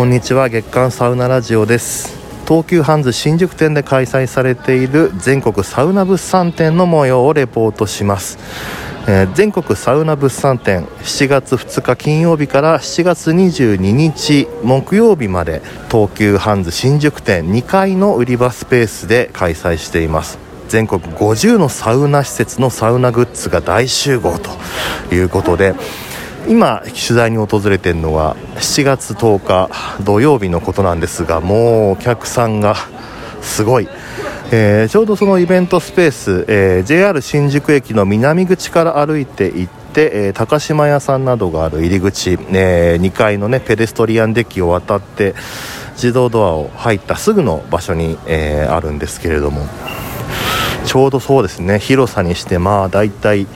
こんにちは。月刊サウナラジオです。東急ハンズ新宿店で開催されている全国サウナ物産展の模様をレポートします。えー、全国サウナ物産展7月2日金曜日から7月22日木曜日まで東急ハンズ新宿店2階の売り場スペースで開催しています。全国50のサウナ施設のサウナグッズが大集合ということで今取材に訪れているのは7月10日土曜日のことなんですがもうお客さんがすごい、えー、ちょうどそのイベントスペース、えー、JR 新宿駅の南口から歩いて行ってえー、高島屋さんなどがある入り口、えー、2階の、ね、ペデストリアンデッキを渡って自動ドアを入ったすぐの場所に、えー、あるんですけれども。ちょうどそうですね。広さにしてまあ大体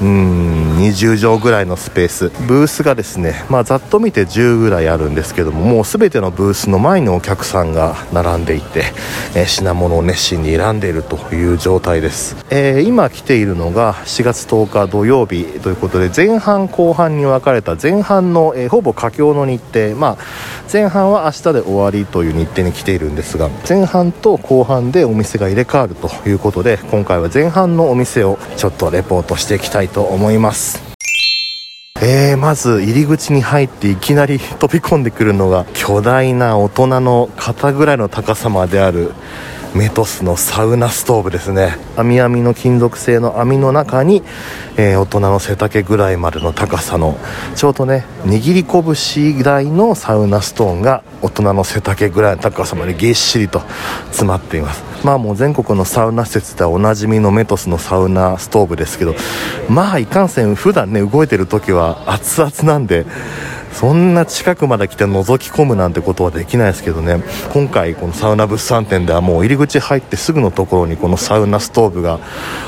うん20畳ぐらいのスペース。ブースがですね、まあ、ざっと見て10ぐらいあるんですけどももう全てのブースの前にお客さんが並んでいて、えー、品物を熱心に選んでいるという状態です、えー、今来ているのが4月10日土曜日ということで前半後半に分かれた前半の、えー、ほぼ佳境の日程、まあ、前半は明日で終わりという日程に来ているんですが前半と後半でお店が入れ替わるということで今回は前半のお店をちょっとレポートしていきたいと思います。えー、まず入り口に入っていきなり飛び込んでくるのが巨大な大人の肩ぐらいの高さまであるメトスのサウナストーブですね。網網の金属製の網の中に、えー、大人の背丈ぐらいまでの高さのちょうどね握り拳大のサウナストーンが大人の背丈ぐらいの高さまでぎっしりと詰まっています。まあもう全国のサウナ施設ではおなじみのメトスのサウナストーブですけどまあいかんせん普段ね動いてる時は熱々なんでそんな近くまで来て覗き込むなんてことはできないですけどね。今回このサウナ物産展ではもう入り口入ってすぐのところにこのサウナストーブが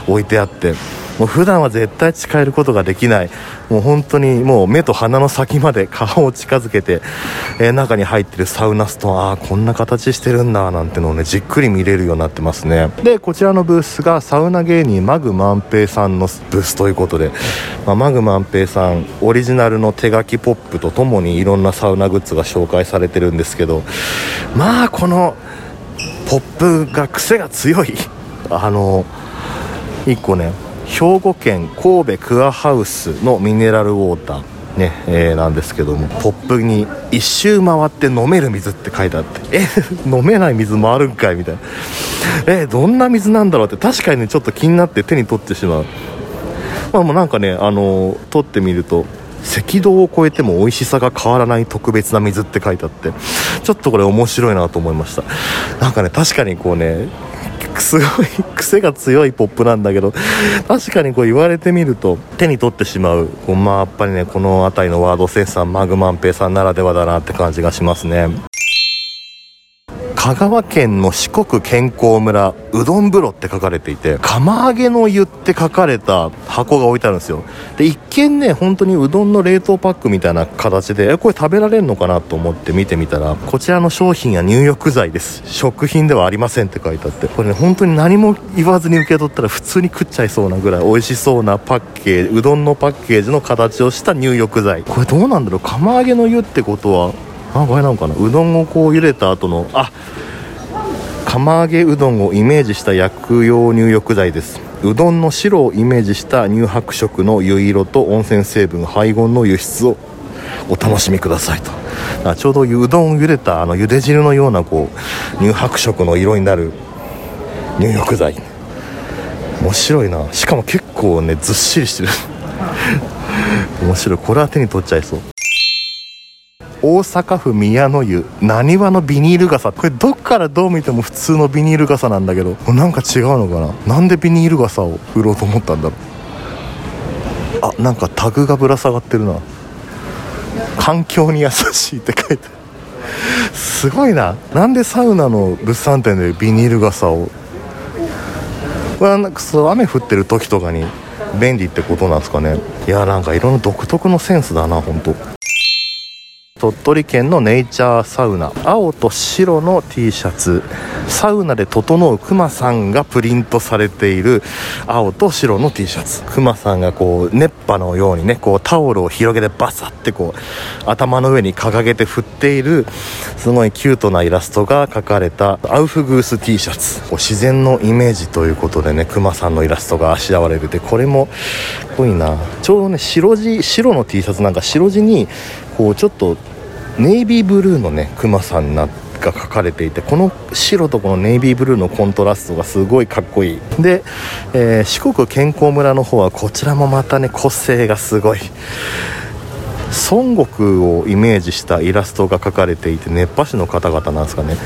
置いてあってもう普段は絶対近寄ることができない。もう本当にもう目と鼻の先まで 顔を近づけて、えー、中に入ってるサウナストーンああこんな形してるんだなんてのをねじっくり見れるようになってますね。でこちらのブースがサウナ芸人マグ万平さんのブースということで、まあ、マグ万平さんオリジナルの手書きポップとともにいろんなサウナグッズが紹介されてるんですけどまあこのポップが癖が強い。あの1個ね兵庫県神戸クアハウスのミネラルウォーターねえー、なんですけどもポップに一周回って飲める水って書いてあってえ 飲めない水もあるんかいみたいな。えどんな水なんだろうって確かにねちょっと気になって手に取ってしまう。まあもうなんかねあの取ってみると赤道を越えても美味しさが変わらない特別な水って書いてあってちょっとこれ面白いなと思いました。なんかね確かにこうねすごい癖が強いポップなんだけど確かにこう言われてみると手に取ってしまうこうまあやっぱりねこの辺りのワードセンサーマグマンペイさんならではだなって感じがしますね。香川県の四国健康村うどん風呂って書かれていて釜揚げの湯って書かれた箱が置いてあるんですよ。で一見ね本当にうどんの冷凍パックみたいな形でえこれ食べられるのかなと思って見てみたらこちらの商品は入浴剤です。食品ではありませんって書いてあって。これね本当に何も言わずに受け取ったら普通に食っちゃいそうなぐらい美味しそうなパッケージうどんのパッケージの形をした入浴剤。これどうなんだろう？釜揚げの湯ってことはあこれなのかな。うどんをこう茹でた後のあ釜揚げうどんをイメージした薬用入浴剤です。うどんの白をイメージした乳白色の湯色と温泉成分配合の輸出をお楽しみくださいと。あちょうどうどんを茹でたあの茹で汁のようなこう乳白色の色になる入浴剤。面白いな。しかも結構ねずっしりしてる。面白い。これは手に取っちゃいそう。大阪府宮の湯なにわのビニール傘。これどっからどう見ても普通のビニール傘なんだけどなんか違うのかな。なんでビニール傘を売ろうと思ったんだろう。あなんかタグがぶら下がってるな。環境に優しいって書いてすごいな。なんでサウナの物産展でビニール傘を。これはなんかそう雨降ってる時とかに便利ってことなんですかね。いやなんかいろんな独特のセンスだな本当鳥取県のネイチャーサウナ。青と白の T シャツ。サウナで整うクマさんがプリントされている。青と白の T シャツ。クマさんがこう熱波のようにねこうタオルを広げてバサってこう頭の上に掲げて振っている。すごいキュートなイラストが描かれた。アウフグース T シャツ。こう自然のイメージということでねクマさんのイラストがあしらわれててこれもっこいいな。ちょうどね白地白の T シャツなんか白地にこうちょっとネイビーブルーのねクマさんなが書かれていてこの白とこのネイビーブルーのコントラストがすごいかっこいい。で、えー、四国健康村の方はこちらもまたね個性がすごい。孫悟空をイメージしたイラストが描かれていて熱波師の方々なんですかね、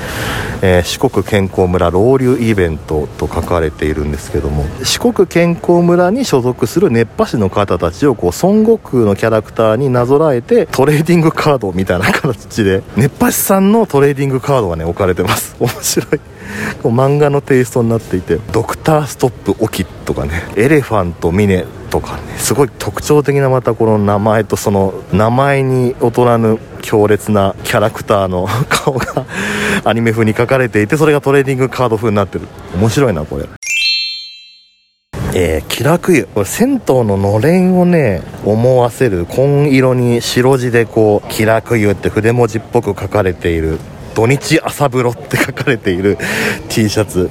えー、四国健康村ロウリュイベントと書かれているんですけども。四国健康村に所属する熱波師の方たちをこう孫悟空のキャラクターになぞらえてトレーディングカードみたいな形で熱波師さんのトレーディングカードがね置かれてます。面白い。漫画のテイストになっていてドクターストップオキとかね。エレファントミネとかねすごい特徴的なまたこの名前とその名前に劣らぬ強烈なキャラクターの顔が アニメ風に描かれていてそれがトレーディングカード風になってる。面白いなこれ。えー、気楽湯これ銭湯ののれんをね思わせる紺色に白地でこう気楽湯って筆文字っぽく書かれている。土日朝風呂って書かれている T シャツ。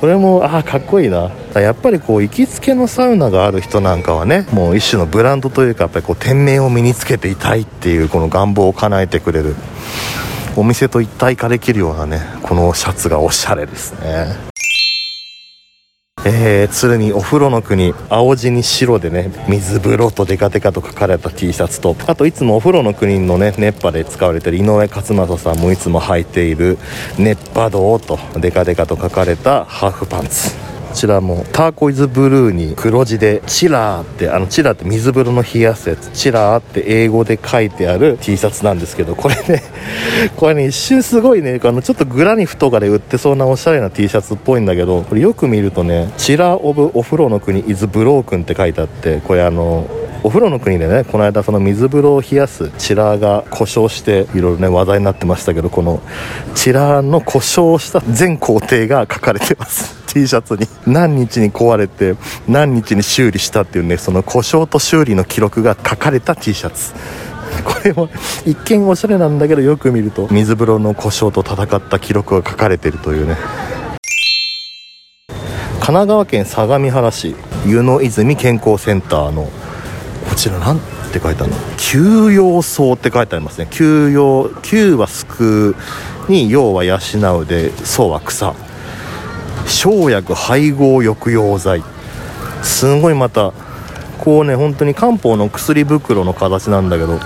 これもああかっこいいな。やっぱりこう行きつけのサウナがある人なんかはねもう一種のブランドというかやっぱりこう店名を身につけていたいっていうこの願望を叶えてくれるお店と一体化できるようなねこのシャツがおしゃれですね。えー、鶴見お風呂の国青地に白でね水風呂とデカデカと書かれた T シャツとあといつもお風呂の国のね熱波で使われてる井上勝正さんもいつも履いている熱波道とデカデカと書かれたハーフパンツ。ちらもターコイズブルーに黒字でチラーってあのチラーって水風呂の冷やすやつチラーって英語で書いてある T シャツなんですけどこれね これね一瞬すごいねあのちょっとグラニフとかで売ってそうなおしゃれな T シャツっぽいんだけどこれよく見るとねチラーオブお風呂の国イズブロークンって書いてあってこれあのお風呂の国でねこの間その水風呂を冷やすチラーが故障していろいろね話題になってましたけどこのチラーの故障した全工程が書かれてます。T シャツに。何日に壊れて何日に修理したっていうねその故障と修理の記録が書かれた T シャツ。これも一見おしゃれなんだけどよく見ると水風呂の故障と戦った記録が書かれてるというね。神奈川県相模原市湯の泉健康センターのこちら何て書いてあるの？休養草って書いてありますね。休養休は救うに養は養うで草は草。生薬配合抑揚剤。すごいまたこうね本当に漢方の薬袋の形なんだけど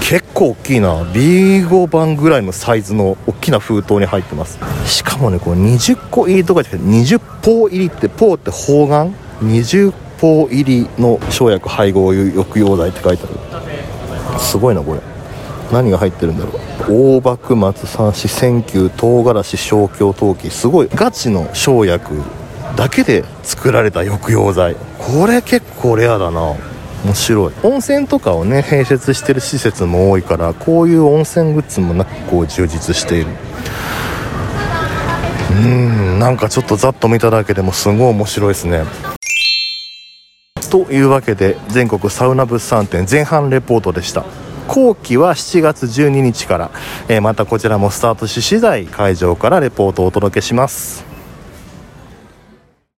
結構大きいな。B5 番ぐらいのサイズの大きな封筒に入ってます。しかもねこれ20個入りとかじゃなくて20包入りってポーって方眼？20包入りの生薬配合抑揚剤って書いてある。すごいなこれ。何が入ってるんだろう。大幕松三子千球唐辛子小京陶器。すごいガチの生薬だけで作られた抑揚剤。これ結構レアだな。面白い。温泉とかをね併設してる施設も多いからこういう温泉グッズもなくこう充実している。うんなんかちょっとざっと見ただけでもすごい面白いですね。というわけで全国サウナ物産展前半レポートでした。後期は7月12日から、え、またこちらもスタートし次第会場からレポートをお届けします。